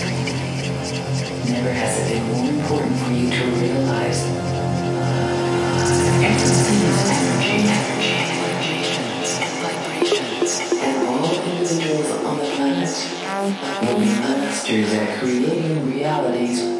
Never has it been more important for you to realize everything is energy, energy, and vibrations, and all individuals on the planet are be monsters that creating realities.